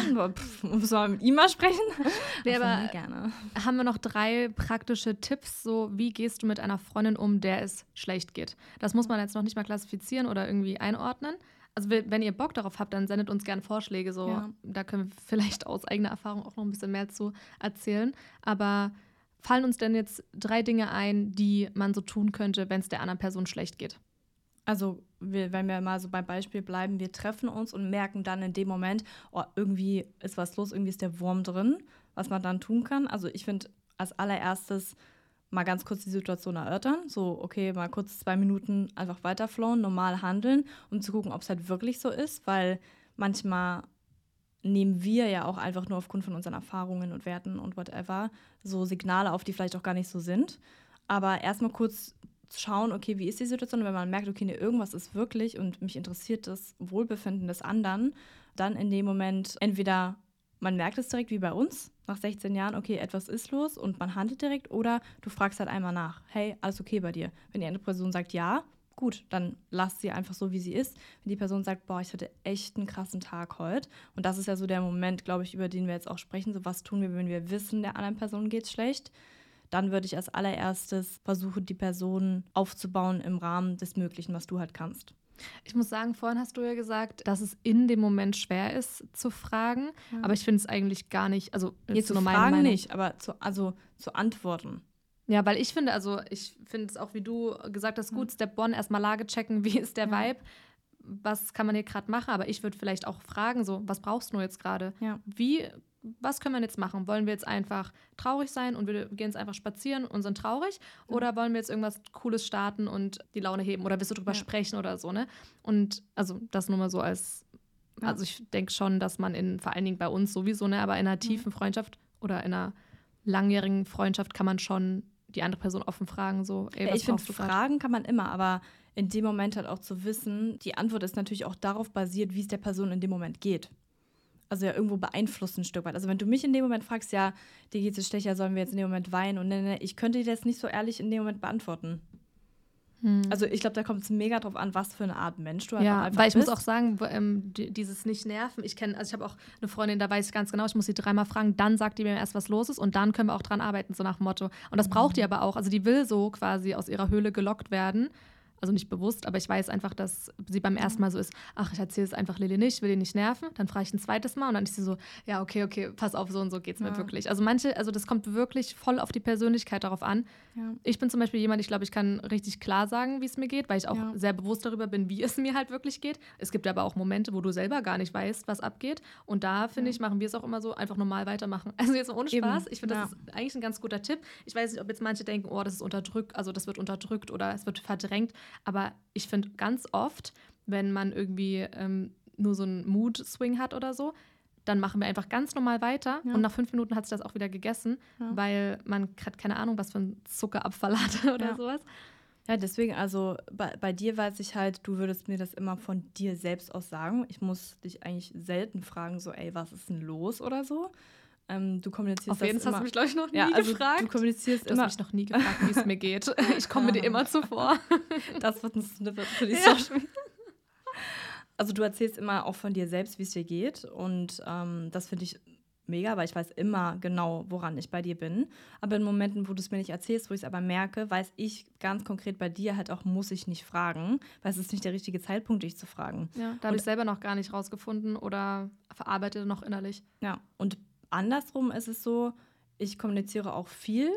muss man mit ihm mal sprechen. *laughs* Nee, aber gerne. Haben wir noch drei praktische Tipps, so wie gehst du mit einer Freundin um, der es schlecht geht? Das muss man jetzt noch nicht mal klassifizieren oder irgendwie einordnen. Also wenn ihr Bock darauf habt, dann sendet uns gerne Vorschläge. So, ja. da können wir *laughs* vielleicht aus eigener Erfahrung auch noch ein bisschen mehr zu erzählen. Aber fallen uns denn jetzt drei Dinge ein, die man so tun könnte, wenn es der anderen Person schlecht geht? Also, wir, wenn wir mal so beim Beispiel bleiben, wir treffen uns und merken dann in dem Moment, oh, irgendwie ist was los, irgendwie ist der Wurm drin, was man dann tun kann. Also, ich finde als allererstes mal ganz kurz die Situation erörtern. So, okay, mal kurz zwei Minuten einfach weiterflowen, normal handeln, um zu gucken, ob es halt wirklich so ist, weil manchmal nehmen wir ja auch einfach nur aufgrund von unseren Erfahrungen und Werten und whatever so Signale auf, die vielleicht auch gar nicht so sind. Aber erstmal kurz schauen, okay, wie ist die Situation? Und wenn man merkt, okay, irgendwas ist wirklich und mich interessiert das Wohlbefinden des anderen, dann in dem Moment entweder man merkt es direkt wie bei uns nach 16 Jahren, okay, etwas ist los und man handelt direkt oder du fragst halt einmal nach, hey, alles okay bei dir? Wenn die andere Person sagt ja, gut, dann lass sie einfach so, wie sie ist. Wenn die Person sagt, boah, ich hatte echt einen krassen Tag heute und das ist ja so der Moment, glaube ich, über den wir jetzt auch sprechen, so was tun wir, wenn wir wissen, der anderen Person geht schlecht, dann würde ich als allererstes versuchen, die Person aufzubauen im Rahmen des Möglichen, was du halt kannst. Ich muss sagen, vorhin hast du ja gesagt, dass es in dem Moment schwer ist zu fragen, ja. aber ich finde es eigentlich gar nicht, also jetzt zu fragen Meinung. nicht, aber zu, also zu antworten. Ja, weil ich finde, also ich finde es auch, wie du gesagt hast, gut, Step One, erstmal Lage checken, *laughs* wie ist der ja. Vibe, was kann man hier gerade machen, aber ich würde vielleicht auch fragen, so, was brauchst du jetzt gerade? Ja. Wie was können wir jetzt machen? Wollen wir jetzt einfach traurig sein und wir gehen jetzt einfach spazieren und sind traurig? Mhm. Oder wollen wir jetzt irgendwas Cooles starten und die Laune heben? Oder willst du drüber ja. sprechen oder so, ne? Und also das nur mal so als, ja. also ich denke schon, dass man in, vor allen Dingen bei uns sowieso, ne, aber in einer tiefen Freundschaft oder in einer langjährigen Freundschaft kann man schon die andere Person offen fragen, so, ey, was Ich finde, fragen kann man immer, aber in dem Moment halt auch zu wissen, die Antwort ist natürlich auch darauf basiert, wie es der Person in dem Moment geht also ja irgendwo beeinflussen ein Stück weit. Also wenn du mich in dem Moment fragst, ja, dir geht es schlechter, sollen wir jetzt in dem Moment weinen und ne, ne, ich könnte dir das nicht so ehrlich in dem Moment beantworten. Hm. Also ich glaube, da kommt es mega drauf an, was für eine Art Mensch du halt ja, einfach weil ich bist. muss auch sagen, ähm, dieses nicht nerven. Ich kenne, also ich habe auch eine Freundin, da weiß ich ganz genau, ich muss sie dreimal fragen, dann sagt die mir erst, was los ist und dann können wir auch dran arbeiten, so nach dem Motto. Und das mhm. braucht die aber auch. Also die will so quasi aus ihrer Höhle gelockt werden also nicht bewusst, aber ich weiß einfach, dass sie beim ersten Mal so ist, ach, ich erzähle es einfach Lilly nicht, will ihn nicht nerven. Dann frage ich ein zweites Mal und dann ist sie so, ja, okay, okay, pass auf, so und so geht es ja. mir wirklich. Also manche, also das kommt wirklich voll auf die Persönlichkeit darauf an. Ja. Ich bin zum Beispiel jemand, ich glaube, ich kann richtig klar sagen, wie es mir geht, weil ich auch ja. sehr bewusst darüber bin, wie *laughs* es mir halt wirklich geht. Es gibt aber auch Momente, wo du selber gar nicht weißt, was abgeht. Und da, finde ich, machen wir es auch immer so, einfach normal weitermachen. *laughs* Also jetzt ohne Spaß. Eben. Ich finde, das ist eigentlich ein ganz guter Tipp. Ich weiß nicht, ob jetzt manche denken, oh, das ist unterdrückt, also das wird unterdrückt oder es wird verdrängt. Aber ich finde ganz oft, wenn man irgendwie ähm, nur so einen Mood-Swing hat oder so, dann machen wir einfach ganz normal weiter ja. und nach fünf Minuten hat sich das auch wieder gegessen, ja. weil man hat keine Ahnung, was für einen Zuckerabfall *laughs* hatte oder ja. sowas. Ja, deswegen, also bei, bei dir weiß ich halt, du würdest mir das immer von dir selbst aus sagen. Ich muss dich eigentlich selten fragen, so, ey, was ist denn los oder so. Ähm, du kommunizierst Auf jeden Fall hast du mich, glaube ich, noch nie ja, also gefragt. Du kommunizierst du immer. hast mich noch nie gefragt, wie es mir geht. *laughs* Ich komme dir immer zuvor. *laughs* Das wird ein Snippet für die *laughs* Social Also du erzählst immer auch von dir selbst, wie es dir geht. Und ähm, das finde ich mega, weil ich weiß immer genau, woran ich bei dir bin. Aber in Momenten, wo du es mir nicht erzählst, wo ich es aber merke, weiß ich ganz konkret bei dir halt auch, muss ich nicht fragen, weil es ist nicht der richtige Zeitpunkt, dich zu fragen. Ja, da habe ich selber noch gar nicht rausgefunden oder verarbeite noch innerlich. Ja, und andersrum ist es so, ich kommuniziere auch viel,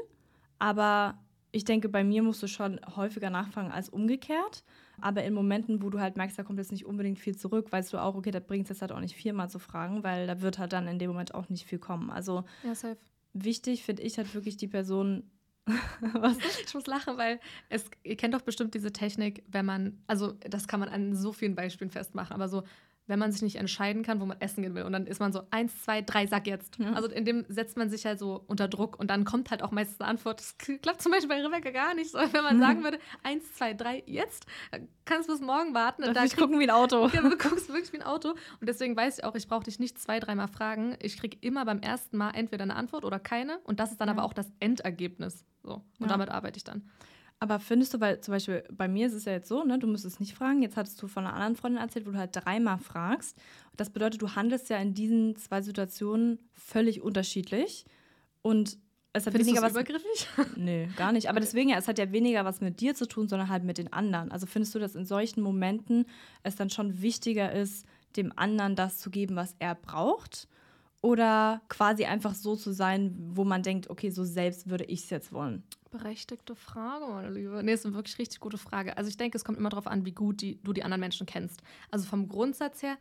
aber ich denke, bei mir musst du schon häufiger nachfragen als umgekehrt. Aber in Momenten, wo du halt merkst, da kommt jetzt nicht unbedingt viel zurück, weißt du auch, okay, da bringt es jetzt halt auch nicht viermal zu fragen, weil da wird halt dann in dem Moment auch nicht viel kommen. Also ja, wichtig finde ich halt wirklich die Person. *laughs* Was? Ich muss lachen, weil es, ihr kennt doch bestimmt diese Technik, wenn man, also das kann man an so vielen Beispielen festmachen, aber so, wenn man sich nicht entscheiden kann, wo man essen gehen will. Und dann ist man so, eins, zwei, drei, sag jetzt. Ja. Also in dem setzt man sich halt so unter Druck und dann kommt halt auch meistens eine Antwort. Das klappt zum Beispiel bei Rebecca gar nicht so. *laughs* Wenn man mhm. sagen würde, eins, zwei, drei, jetzt, kannst du bis morgen warten. Und dann ich gucken wie ein Auto. *laughs* Ja, du guckst wirklich wie ein Auto. Und deswegen weiß ich auch, ich brauche dich nicht zwei, dreimal fragen. Ich kriege immer beim ersten Mal entweder eine Antwort oder keine. Und das ist dann ja. aber auch das Endergebnis. So. Und ja. damit arbeite ich dann. Aber findest du, weil zum Beispiel bei mir ist es ja jetzt so, ne, du müsstest nicht fragen. Jetzt hattest du von einer anderen Freundin erzählt, wo du halt dreimal fragst. Das bedeutet, du handelst ja in diesen zwei Situationen völlig unterschiedlich. Und es hat Findest weniger was. übergriffig? *laughs* Nee, gar nicht. Aber deswegen, ja, es hat ja weniger was mit dir zu tun, sondern halt mit den anderen. Also findest du, dass in solchen Momenten es dann schon wichtiger ist, dem anderen das zu geben, was er braucht? Oder quasi einfach so zu sein, wo man denkt, okay, so selbst würde ich es jetzt wollen? Berechtigte Frage, meine Liebe. Nee, ist eine wirklich richtig gute Frage. Also ich denke, es kommt immer darauf an, wie gut die, du die anderen Menschen kennst. Also vom Grundsatz her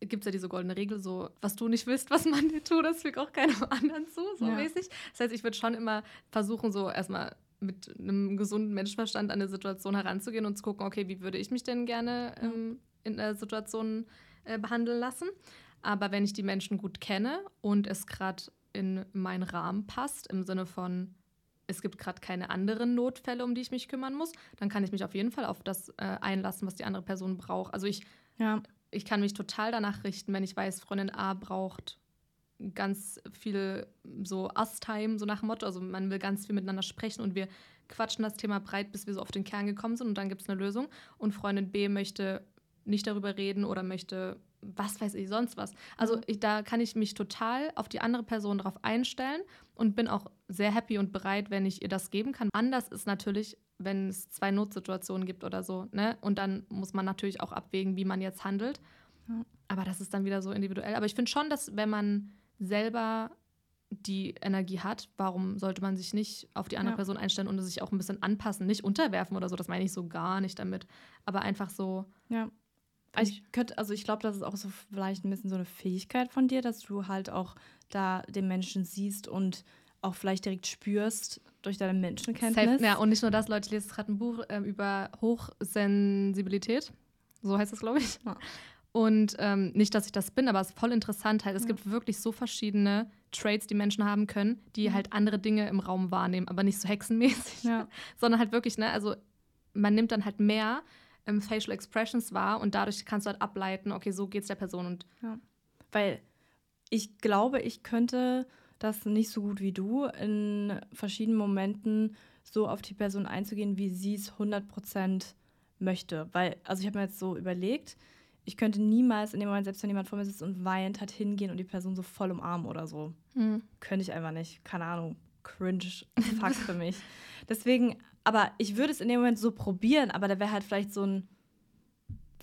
gibt es ja diese goldene Regel, so, was du nicht willst, was man dir tut, das fügt auch keinem *laughs* anderen zu, so ja. mäßig. Das heißt, ich würde schon immer versuchen, so erstmal mit einem gesunden Menschenverstand an eine Situation heranzugehen und zu gucken, okay, wie würde ich mich denn gerne ähm, in der Situation äh, behandeln lassen. Aber wenn ich die Menschen gut kenne und es gerade in meinen Rahmen passt, im Sinne von, es gibt gerade keine anderen Notfälle, um die ich mich kümmern muss, dann kann ich mich auf jeden Fall auf das äh, einlassen, was die andere Person braucht. Also ich, ja. ich kann mich total danach richten, wenn ich weiß, Freundin A braucht ganz viel so Us-Time, so nach dem Motto. Also man will ganz viel miteinander sprechen und wir quatschen das Thema breit, bis wir so auf den Kern gekommen sind und dann gibt es eine Lösung. Und Freundin B möchte nicht darüber reden oder möchte was weiß ich, sonst was. Also mhm. ich, da kann ich mich total auf die andere Person darauf einstellen und bin auch sehr happy und bereit, wenn ich ihr das geben kann. Anders ist natürlich, wenn es zwei Notsituationen gibt oder so, ne? Und dann muss man natürlich auch abwägen, wie man jetzt handelt. Ja. Aber das ist dann wieder so individuell. Aber ich finde schon, dass wenn man selber die Energie hat, warum sollte man sich nicht auf die andere ja. Person einstellen und sich auch ein bisschen anpassen, nicht unterwerfen oder so, das meine ich so gar nicht damit, aber einfach so ja. Ich könnte, also ich glaube, das ist auch so vielleicht ein bisschen so eine Fähigkeit von dir, dass du halt auch da den Menschen siehst und auch vielleicht direkt spürst durch deine Menschenkenntnis. Safe, ja, und nicht nur das, Leute, ich lese gerade ein Buch äh, über Hochsensibilität. So heißt es, glaube ich. Ja. Und ähm, nicht, dass ich das bin, aber es ist voll interessant halt. Es ja. gibt wirklich so verschiedene Traits, die Menschen haben können, die ja. halt andere Dinge im Raum wahrnehmen, aber nicht so hexenmäßig, *laughs* sondern halt wirklich, ne, also man nimmt dann halt mehr ähm, Facial Expressions wahr und dadurch kannst du halt ableiten, okay, so geht es der Person und. Ja. Weil ich glaube, ich könnte das nicht so gut wie du in verschiedenen Momenten so auf die Person einzugehen, wie sie es 100% möchte. Weil, also ich habe mir jetzt so überlegt, ich könnte niemals in dem Moment, selbst wenn jemand vor mir sitzt und weint, hat hingehen und die Person so voll umarmen oder so. Mhm. Könnte ich einfach nicht. Keine Ahnung. Cringe. *laughs* Fuck für mich. Deswegen, aber ich würde es in dem Moment so probieren, aber da wäre halt vielleicht so ein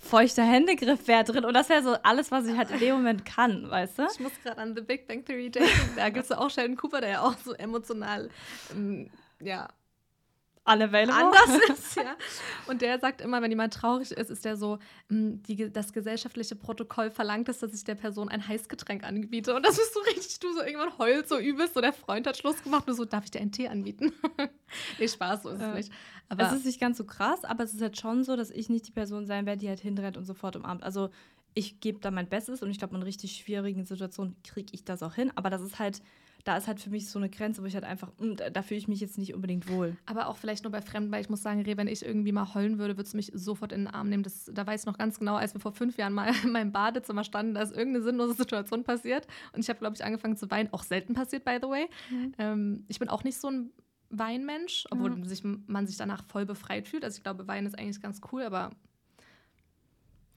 feuchter Händegriff wäre drin und das wäre so alles, was ich halt in dem Moment kann, weißt du? Ich muss gerade an The Big Bang Theory denken. Da gibt es auch Sheldon Cooper, der ja auch so emotional, ähm, ja, unavailable. anders *laughs* ist, ja. Und der sagt immer, wenn jemand traurig ist, ist der so, hm, die, das gesellschaftliche Protokoll verlangt es, dass ich der Person ein Heißgetränk anbiete. Und das bist so richtig, du so irgendwann heulst so übelst, so der Freund hat Schluss gemacht, du so, darf ich dir einen Tee anbieten? *laughs* nee, Spaß, so ist es nicht. Aber es ist nicht ganz so krass, aber es ist halt schon so, dass ich nicht die Person sein werde, die halt hinrennt und sofort umarmt. Also ich gebe da mein Bestes und ich glaube, in richtig schwierigen Situationen kriege ich das auch hin. Aber das ist halt da ist halt für mich so eine Grenze, wo ich halt einfach, mh, hm, da fühle ich mich jetzt nicht unbedingt wohl. Aber auch vielleicht nur bei Fremden, weil ich muss sagen, wenn ich irgendwie mal heulen würde, würde es mich sofort in den Arm nehmen. Das, da weiß ich noch ganz genau, als wir vor fünf Jahren mal in meinem Badezimmer standen, da ist irgendeine sinnlose Situation passiert. Und ich habe, glaube ich, angefangen zu weinen. Auch selten passiert, by the way. Mhm. Ähm, ich bin auch nicht so ein Weinmensch, obwohl mhm. sich, man sich danach voll befreit fühlt. Also ich glaube, Wein ist eigentlich ganz cool, aber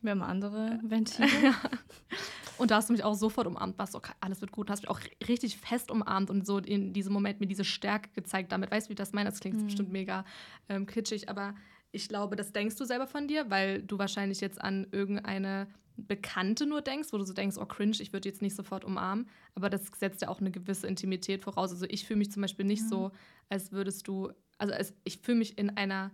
wir haben andere Ventile. *laughs* und da hast du mich auch sofort umarmt, was okay, alles wird gut. Du hast mich auch richtig fest umarmt und so in diesem Moment mir diese Stärke gezeigt damit. Weißt du, wie ich das meine? Das klingt mhm. bestimmt mega ähm, kitschig, aber ich glaube, das denkst du selber von dir, weil du wahrscheinlich jetzt an irgendeine Bekannte nur denkst, wo du so denkst, oh cringe, ich würde jetzt nicht sofort umarmen. Aber das setzt ja auch eine gewisse Intimität voraus. Also ich fühle mich zum Beispiel nicht mhm. so, als würdest du, also als, ich fühle mich in einer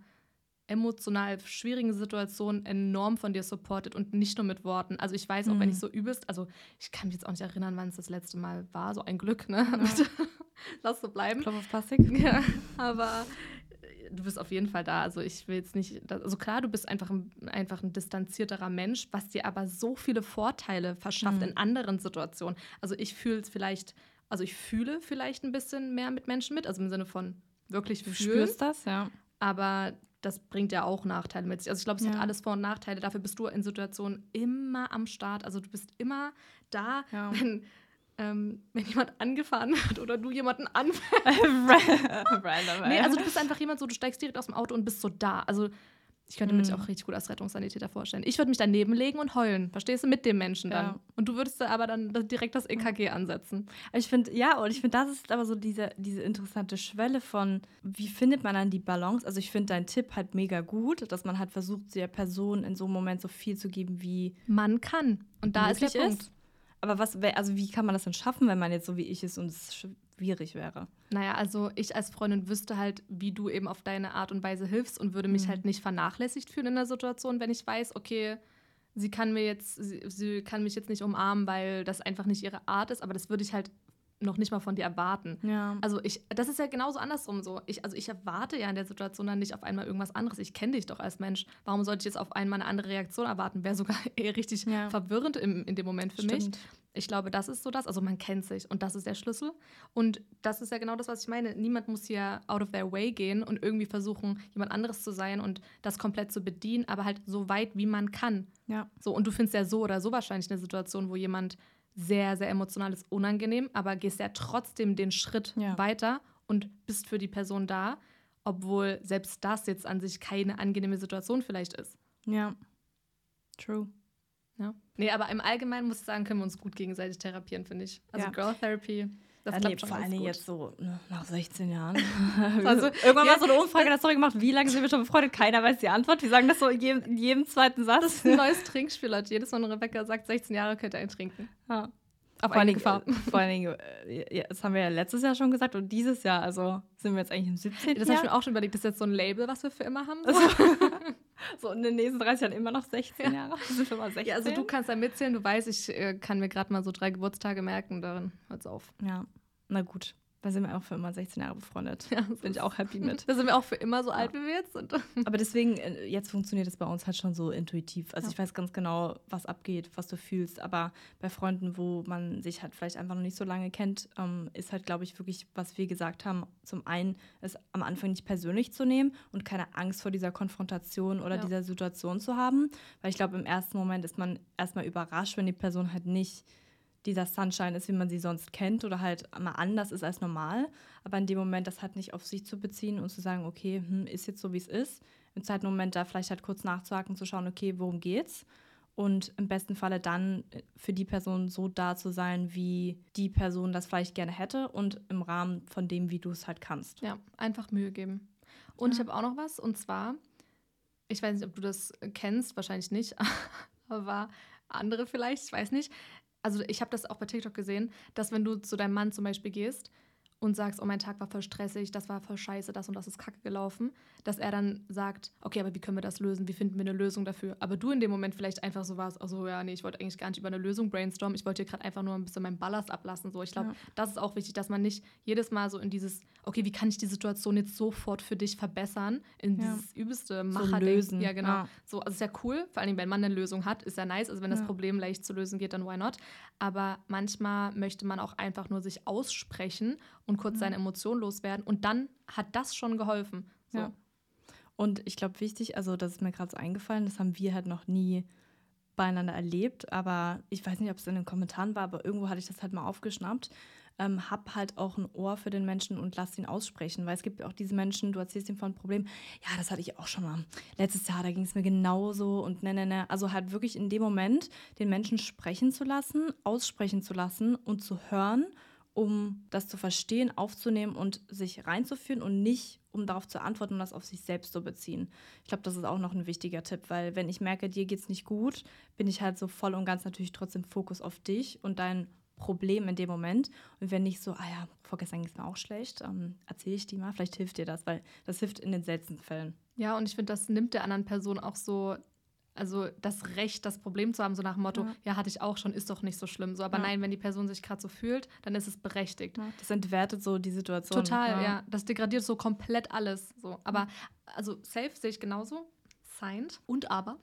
emotional schwierigen Situationen enorm von dir supportet und nicht nur mit Worten. Also ich weiß auch, mhm. wenn ich so übelst, also ich kann mich jetzt auch nicht erinnern, wann es das letzte Mal war, so ein Glück, ne? Ja. *laughs* Lass so bleiben. Klopf auf Plastik. *laughs* Ja, aber äh, du bist auf jeden Fall da. Also ich will jetzt nicht, also klar, du bist einfach ein, einfach ein distanzierterer Mensch, was dir aber so viele Vorteile verschafft mhm. in anderen Situationen. Also ich fühle es vielleicht, also ich fühle vielleicht ein bisschen mehr mit Menschen mit, also im Sinne von wirklich fühlen. Du spürst das, ja. Aber das bringt ja auch Nachteile mit sich. Also ich glaube, es ja. hat alles Vor- und Nachteile. Dafür bist du in Situationen immer am Start. Also du bist immer da, ja. wenn, ähm, wenn jemand angefahren wird oder du jemanden *laughs* anfährst. Random, nee, also du bist einfach jemand so, du steigst direkt aus dem Auto und bist so da. Also ich könnte mhm. mich auch richtig gut als Rettungssanitäter vorstellen. Ich würde mich daneben legen und heulen, verstehst du, mit dem Menschen dann. Ja. Und du würdest da aber dann direkt das EKG ansetzen. Ich finde, ja, und ich finde, das ist aber so diese, diese interessante Schwelle von, wie findet man dann die Balance? Also ich finde deinen Tipp halt mega gut, dass man halt versucht, der Person in so einem Moment so viel zu geben, wie man kann. Und da ist der Punkt. Ist. Aber was, also wie kann man das denn schaffen, wenn man jetzt so wie ich ist und es schwierig wäre. Naja, also ich als Freundin wüsste halt, wie du eben auf deine Art und Weise hilfst und würde mich mhm. halt nicht vernachlässigt fühlen in der Situation, wenn ich weiß, okay, sie kann mir jetzt, sie, sie kann mich jetzt nicht umarmen, weil das einfach nicht ihre Art ist, aber das würde ich halt noch nicht mal von dir erwarten. Ja. Also ich, das ist ja genauso andersrum so. Ich, also ich erwarte ja in der Situation dann nicht auf einmal irgendwas anderes. Ich kenne dich doch als Mensch. Warum sollte ich jetzt auf einmal eine andere Reaktion erwarten? Wäre sogar *laughs* eher richtig ja. verwirrend im, in dem Moment für Stimmt. mich. Ich glaube, das ist so das. Also man kennt sich und das ist der Schlüssel. Und das ist ja genau das, was ich meine. Niemand muss hier out of their way gehen und irgendwie versuchen, jemand anderes zu sein und das komplett zu bedienen, aber halt so weit, wie man kann. Ja. So, und du findest ja so oder so wahrscheinlich eine Situation, wo jemand sehr, sehr emotional ist, unangenehm, aber gehst ja trotzdem den Schritt ja. weiter und bist für die Person da, obwohl selbst das jetzt an sich keine angenehme Situation vielleicht ist. Ja. True. Ja. Nee, aber im Allgemeinen muss ich sagen, können wir uns gut gegenseitig therapieren, finde ich. Also ja. Girl Therapy. Das ja, nee, vor allem jetzt so ne, nach 16 Jahren. *laughs* *laughs* also, irgendwann war so eine Umfrage der Story gemacht, wie lange sind wir schon befreundet? Keiner weiß die Antwort. Wir sagen das so in jedem, in jedem zweiten Satz. Das ist ein neues Trinkspiel, Leute. Jedes Mal, wenn Rebecca sagt, 16 Jahre könnt ihr eintrinken. Ja. Auf vor Gefahr. Vor allen Dingen, äh, das haben wir ja letztes Jahr schon gesagt und dieses Jahr, also sind wir jetzt eigentlich im 17. Das habe ich mir auch schon überlegt, das ist jetzt so ein Label, was wir für immer haben. So, *laughs* *laughs* so in den nächsten 30 Jahren immer noch 16 Jahre. Ja. *laughs* sind wir mal 16. Ja, also du kannst da mitzählen, du weißt, ich äh, kann mir gerade mal so drei Geburtstage merken, darin hört's auf. Ja, na gut. Da sind wir auch für immer 16 Jahre befreundet. Ja, bin ich auch happy mit. *laughs* Da sind wir auch für immer so ja. alt, wie wir jetzt sind. *laughs* Aber deswegen, äh, jetzt funktioniert es bei uns halt schon so intuitiv. Also ja. ich weiß ganz genau, was abgeht, was du fühlst. Aber bei Freunden, wo man sich halt vielleicht einfach noch nicht so lange kennt, ähm, ist halt, glaube ich, wirklich, was wir gesagt haben, zum einen, es am Anfang nicht persönlich zu nehmen und keine Angst vor dieser Konfrontation oder ja. dieser Situation zu haben. Weil ich glaube, im ersten Moment ist man erstmal überrascht, wenn die Person halt nicht dieser Sunshine ist, wie man sie sonst kennt oder halt mal anders ist als normal. Aber in dem Moment das halt nicht auf sich zu beziehen und zu sagen, okay, hm, ist jetzt so, wie es ist. Im zweiten Moment da vielleicht halt kurz nachzuhaken, zu schauen, okay, worum geht's? Und im besten Falle dann für die Person so da zu sein, wie die Person das vielleicht gerne hätte und im Rahmen von dem, wie du es halt kannst. Ja, einfach Mühe geben. Und ja. ich habe auch noch was, und zwar, ich weiß nicht, ob du das kennst, wahrscheinlich nicht, *laughs* aber andere vielleicht, ich weiß nicht also ich habe das auch bei TikTok gesehen, dass wenn du zu deinem Mann zum Beispiel gehst und sagst, oh, mein Tag war voll stressig, das war voll scheiße, das und das ist kacke gelaufen, dass er dann sagt, okay, aber wie können wir das lösen? Wie finden wir eine Lösung dafür? Aber du in dem Moment vielleicht einfach so warst, also ja, nee, ich wollte eigentlich gar nicht über eine Lösung brainstormen, ich wollte hier gerade einfach nur ein bisschen meinen Ballast ablassen. So, ich glaube, ja. das ist auch wichtig, dass man nicht jedes Mal so in dieses, okay, wie kann ich die Situation jetzt sofort für dich verbessern, in ja. dieses übelste Macher so lösen. Ja, genau. Ja. So, also ist ja cool, vor allem wenn man eine Lösung hat, ist ja nice. Also wenn das Problem leicht zu lösen geht, dann why not? Aber manchmal möchte man auch einfach nur sich aussprechen und kurz mhm. seine Emotionen loswerden. Und dann hat das schon geholfen. So. Ja. Und ich glaube, wichtig, also das ist mir gerade so eingefallen, das haben wir halt noch nie beieinander erlebt, aber ich weiß nicht, ob es in den Kommentaren war, aber irgendwo hatte ich das halt mal aufgeschnappt. Ähm, hab halt auch ein Ohr für den Menschen und lass ihn aussprechen, weil es gibt auch diese Menschen, du erzählst ihm von einem Problem, ja, das hatte ich auch schon mal. Letztes Jahr, da ging es mir genauso und ne, ne, ne. Also halt wirklich in dem Moment den Menschen sprechen zu lassen, aussprechen zu lassen und zu hören um das zu verstehen, aufzunehmen und sich reinzuführen und nicht, um darauf zu antworten und das auf sich selbst zu beziehen. Ich glaube, das ist auch noch ein wichtiger Tipp, weil wenn ich merke, dir geht es nicht gut, bin ich halt so voll und ganz natürlich trotzdem Fokus auf dich und dein Problem in dem Moment. Und wenn nicht so, ah ja, vorgestern ging es mir auch schlecht, ähm, erzähle ich dir mal, vielleicht hilft dir das, weil das hilft in den seltensten Fällen. Ja, und ich finde, das nimmt der anderen Person auch so also das Recht, das Problem zu haben, so nach dem Motto, ja, ja hatte ich auch schon, ist doch nicht so schlimm. So, aber ja. nein, wenn die Person sich gerade so fühlt, dann ist es berechtigt. Ja, das entwertet so die Situation. Total, ja. Das degradiert so komplett alles. So. Aber also safe sehe ich genauso. Signed. Und aber,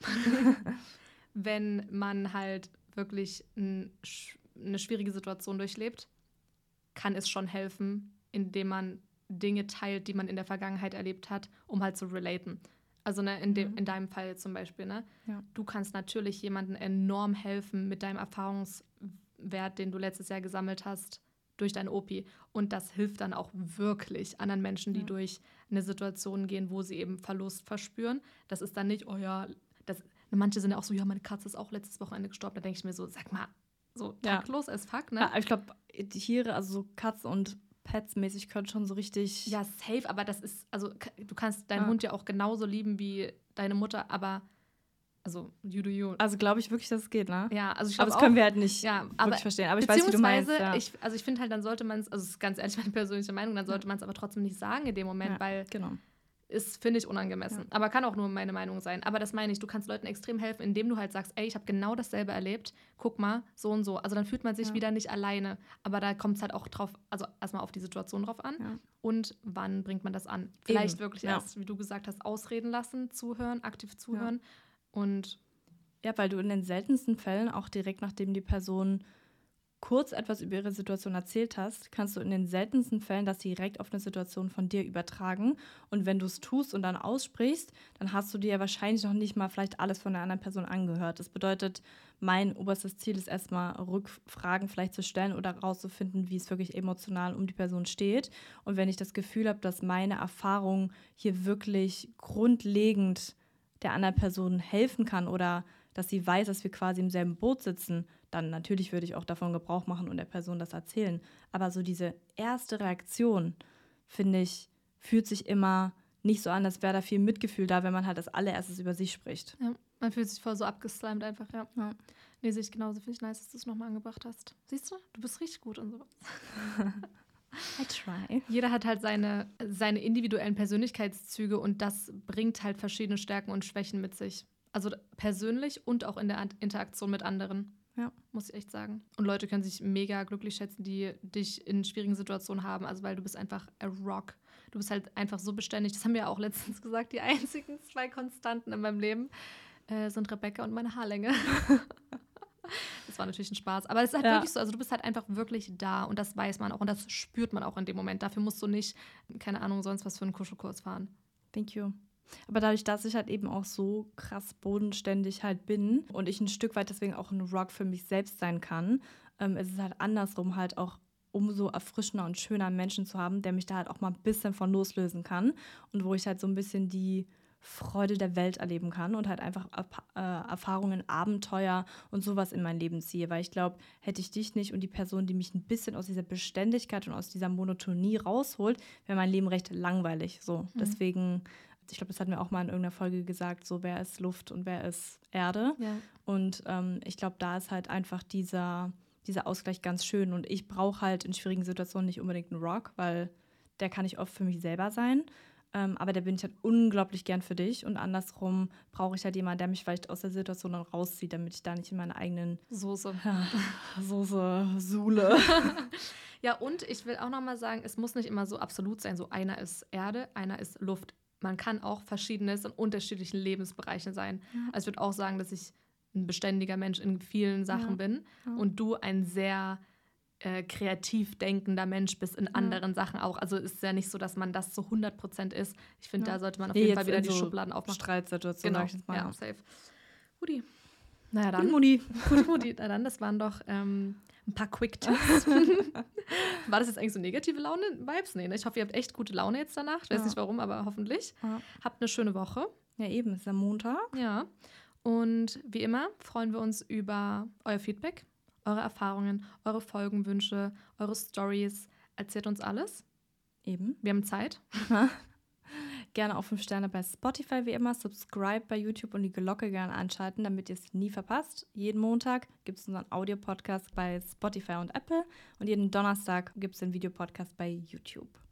*laughs* *laughs* wenn man halt wirklich ein, eine schwierige Situation durchlebt, kann es schon helfen, indem man Dinge teilt, die man in der Vergangenheit erlebt hat, um halt zu relaten. Also ne, in, de, mhm. in deinem Fall zum Beispiel, ne? Ja. Du kannst natürlich jemandem enorm helfen mit deinem Erfahrungswert, den du letztes Jahr gesammelt hast, durch dein OPI. Und das hilft dann auch wirklich anderen Menschen, die ja. durch eine Situation gehen, wo sie eben Verlust verspüren. Das ist dann nicht, oh ja, das, manche sind ja auch so, ja, meine Katze ist auch letztes Wochenende gestorben. Da denke ich mir so, sag mal, so ja. as fuck, ne? Ja, ich glaube, Tiere, also so Katzen und Pets-mäßig können schon so richtig. Ja, safe, aber das ist, also du kannst deinen ja. Hund ja auch genauso lieben wie deine Mutter, aber also you do you. Also glaube ich wirklich, dass es geht, ne? Ja, also ich glaube. Aber das können wir halt nicht ja, wirklich verstehen. Aber ich weiß, wie du meinst. Ja. Ich, also ich finde halt, dann sollte man es, also das ist ganz ehrlich meine persönliche Meinung, dann sollte man es aber trotzdem nicht sagen in dem Moment, ja, weil genau ist, finde ich, unangemessen. Ja. Aber kann auch nur meine Meinung sein. Aber das meine ich, du kannst Leuten extrem helfen, indem du halt sagst, ey, ich habe genau dasselbe erlebt, guck mal, so und so. Also dann fühlt man sich ja. wieder nicht alleine. Aber da kommt es halt auch drauf, also erstmal auf die Situation drauf an. Ja. Und wann bringt man das an? Vielleicht Eben. wirklich erst, wie du gesagt hast, ausreden lassen, zuhören, aktiv zuhören. Und ja, weil du in den seltensten Fällen auch direkt nachdem die Person kurz etwas über ihre Situation erzählt hast, kannst du in den seltensten Fällen das direkt auf eine Situation von dir übertragen. Und wenn du es tust und dann aussprichst, dann hast du dir ja wahrscheinlich noch nicht mal vielleicht alles von der anderen Person angehört. Das bedeutet, mein oberstes Ziel ist erstmal Rückfragen vielleicht zu stellen oder herauszufinden, wie es wirklich emotional um die Person steht. Und wenn ich das Gefühl habe, dass meine Erfahrung hier wirklich grundlegend der anderen Person helfen kann oder dass sie weiß, dass wir quasi im selben Boot sitzen, dann natürlich würde ich auch davon Gebrauch machen und der Person das erzählen. Aber so diese erste Reaktion, finde ich, fühlt sich immer nicht so an, als wäre da viel Mitgefühl da, wenn man halt als allererstes über sich spricht. Ja, man fühlt sich voll so abgeslimed einfach, ja. ja. Nee, sehe ich genauso. Finde ich nice, dass du es nochmal angebracht hast. Siehst du? Du bist richtig gut und sowas. *laughs* I try. Jeder hat halt seine, seine individuellen Persönlichkeitszüge und das bringt halt verschiedene Stärken und Schwächen mit sich. Also persönlich und auch in der Interaktion mit anderen. Ja, muss ich echt sagen. Und Leute können sich mega glücklich schätzen, die dich in schwierigen Situationen haben, also weil du bist einfach a rock. Du bist halt einfach so beständig. Das haben wir ja auch letztens *laughs* gesagt, die einzigen zwei Konstanten in meinem Leben äh, sind Rebecca und meine Haarlänge. *laughs* das war natürlich ein Spaß. Aber es ist halt ja. wirklich so, also du bist halt einfach wirklich da und das weiß man auch und das spürt man auch in dem Moment. Dafür musst du nicht, keine Ahnung, sonst was für einen Kuschelkurs fahren. Thank you. Aber dadurch, dass ich halt eben auch so krass bodenständig halt bin und ich ein Stück weit deswegen auch ein Rock für mich selbst sein kann, ähm, ist es halt andersrum halt auch umso erfrischender und schöner einen Menschen zu haben, der mich da halt auch mal ein bisschen von loslösen kann und wo ich halt so ein bisschen die Freude der Welt erleben kann und halt einfach äh, Erfahrungen, Abenteuer und sowas in mein Leben ziehe. Weil ich glaube, hätte ich dich nicht und die Person, die mich ein bisschen aus dieser Beständigkeit und aus dieser Monotonie rausholt, wäre mein Leben recht langweilig. So. Mhm. Deswegen, ich glaube, das hatten wir auch mal in irgendeiner Folge gesagt, so wer ist Luft und wer ist Erde. Ja. Und ähm, ich glaube, da ist halt einfach dieser dieser Ausgleich ganz schön. Und ich brauche halt in schwierigen Situationen nicht unbedingt einen Rock, weil der kann ich oft für mich selber sein. Ähm, aber der bin ich halt unglaublich gern für dich. Und andersrum brauche ich halt jemanden, der mich vielleicht aus der Situation dann rauszieht, damit ich da nicht in meine eigenen Soße. *laughs* Soße, Sule. *laughs* ja, und ich will auch nochmal sagen, es muss nicht immer so absolut sein. So einer ist Erde, einer ist Luft. Man kann auch verschiedenes in unterschiedlichen Lebensbereichen sein. Ja. Also ich würde auch sagen, dass ich ein beständiger Mensch in vielen Sachen ja. bin ja. und du ein sehr äh, kreativ denkender Mensch bist in anderen. Sachen auch. Also ist ja nicht so, dass man das zu 100 Prozent ist. Ich finde, da sollte man auf nee, jeden Fall wieder die so Schubladen aufmachen. Streitsituation. Genau, ja, safe. Guti. Naja, dann. Mutti. *laughs* Gut, Mutti. Na dann, das waren doch ähm, ein paar Quick-Tipps. *laughs* *laughs* War das jetzt eigentlich so negative Laune-Vibes? Nee, ne? Ich hoffe, ihr habt echt gute Laune jetzt danach. Ich weiß nicht warum, aber hoffentlich. Habt eine schöne Woche. Ja, eben, es ist am Montag. Ja. Und wie immer freuen wir uns über euer Feedback, eure Erfahrungen, eure Folgenwünsche, eure Stories. Erzählt uns alles. Eben. Wir haben Zeit. *laughs* gerne auch fünf Sterne bei Spotify wie immer. Subscribe bei YouTube und die Glocke gerne anschalten, damit ihr es nie verpasst. Jeden Montag gibt es unseren Audio-Podcast bei Spotify und Apple und jeden Donnerstag gibt es den Videopodcast bei YouTube.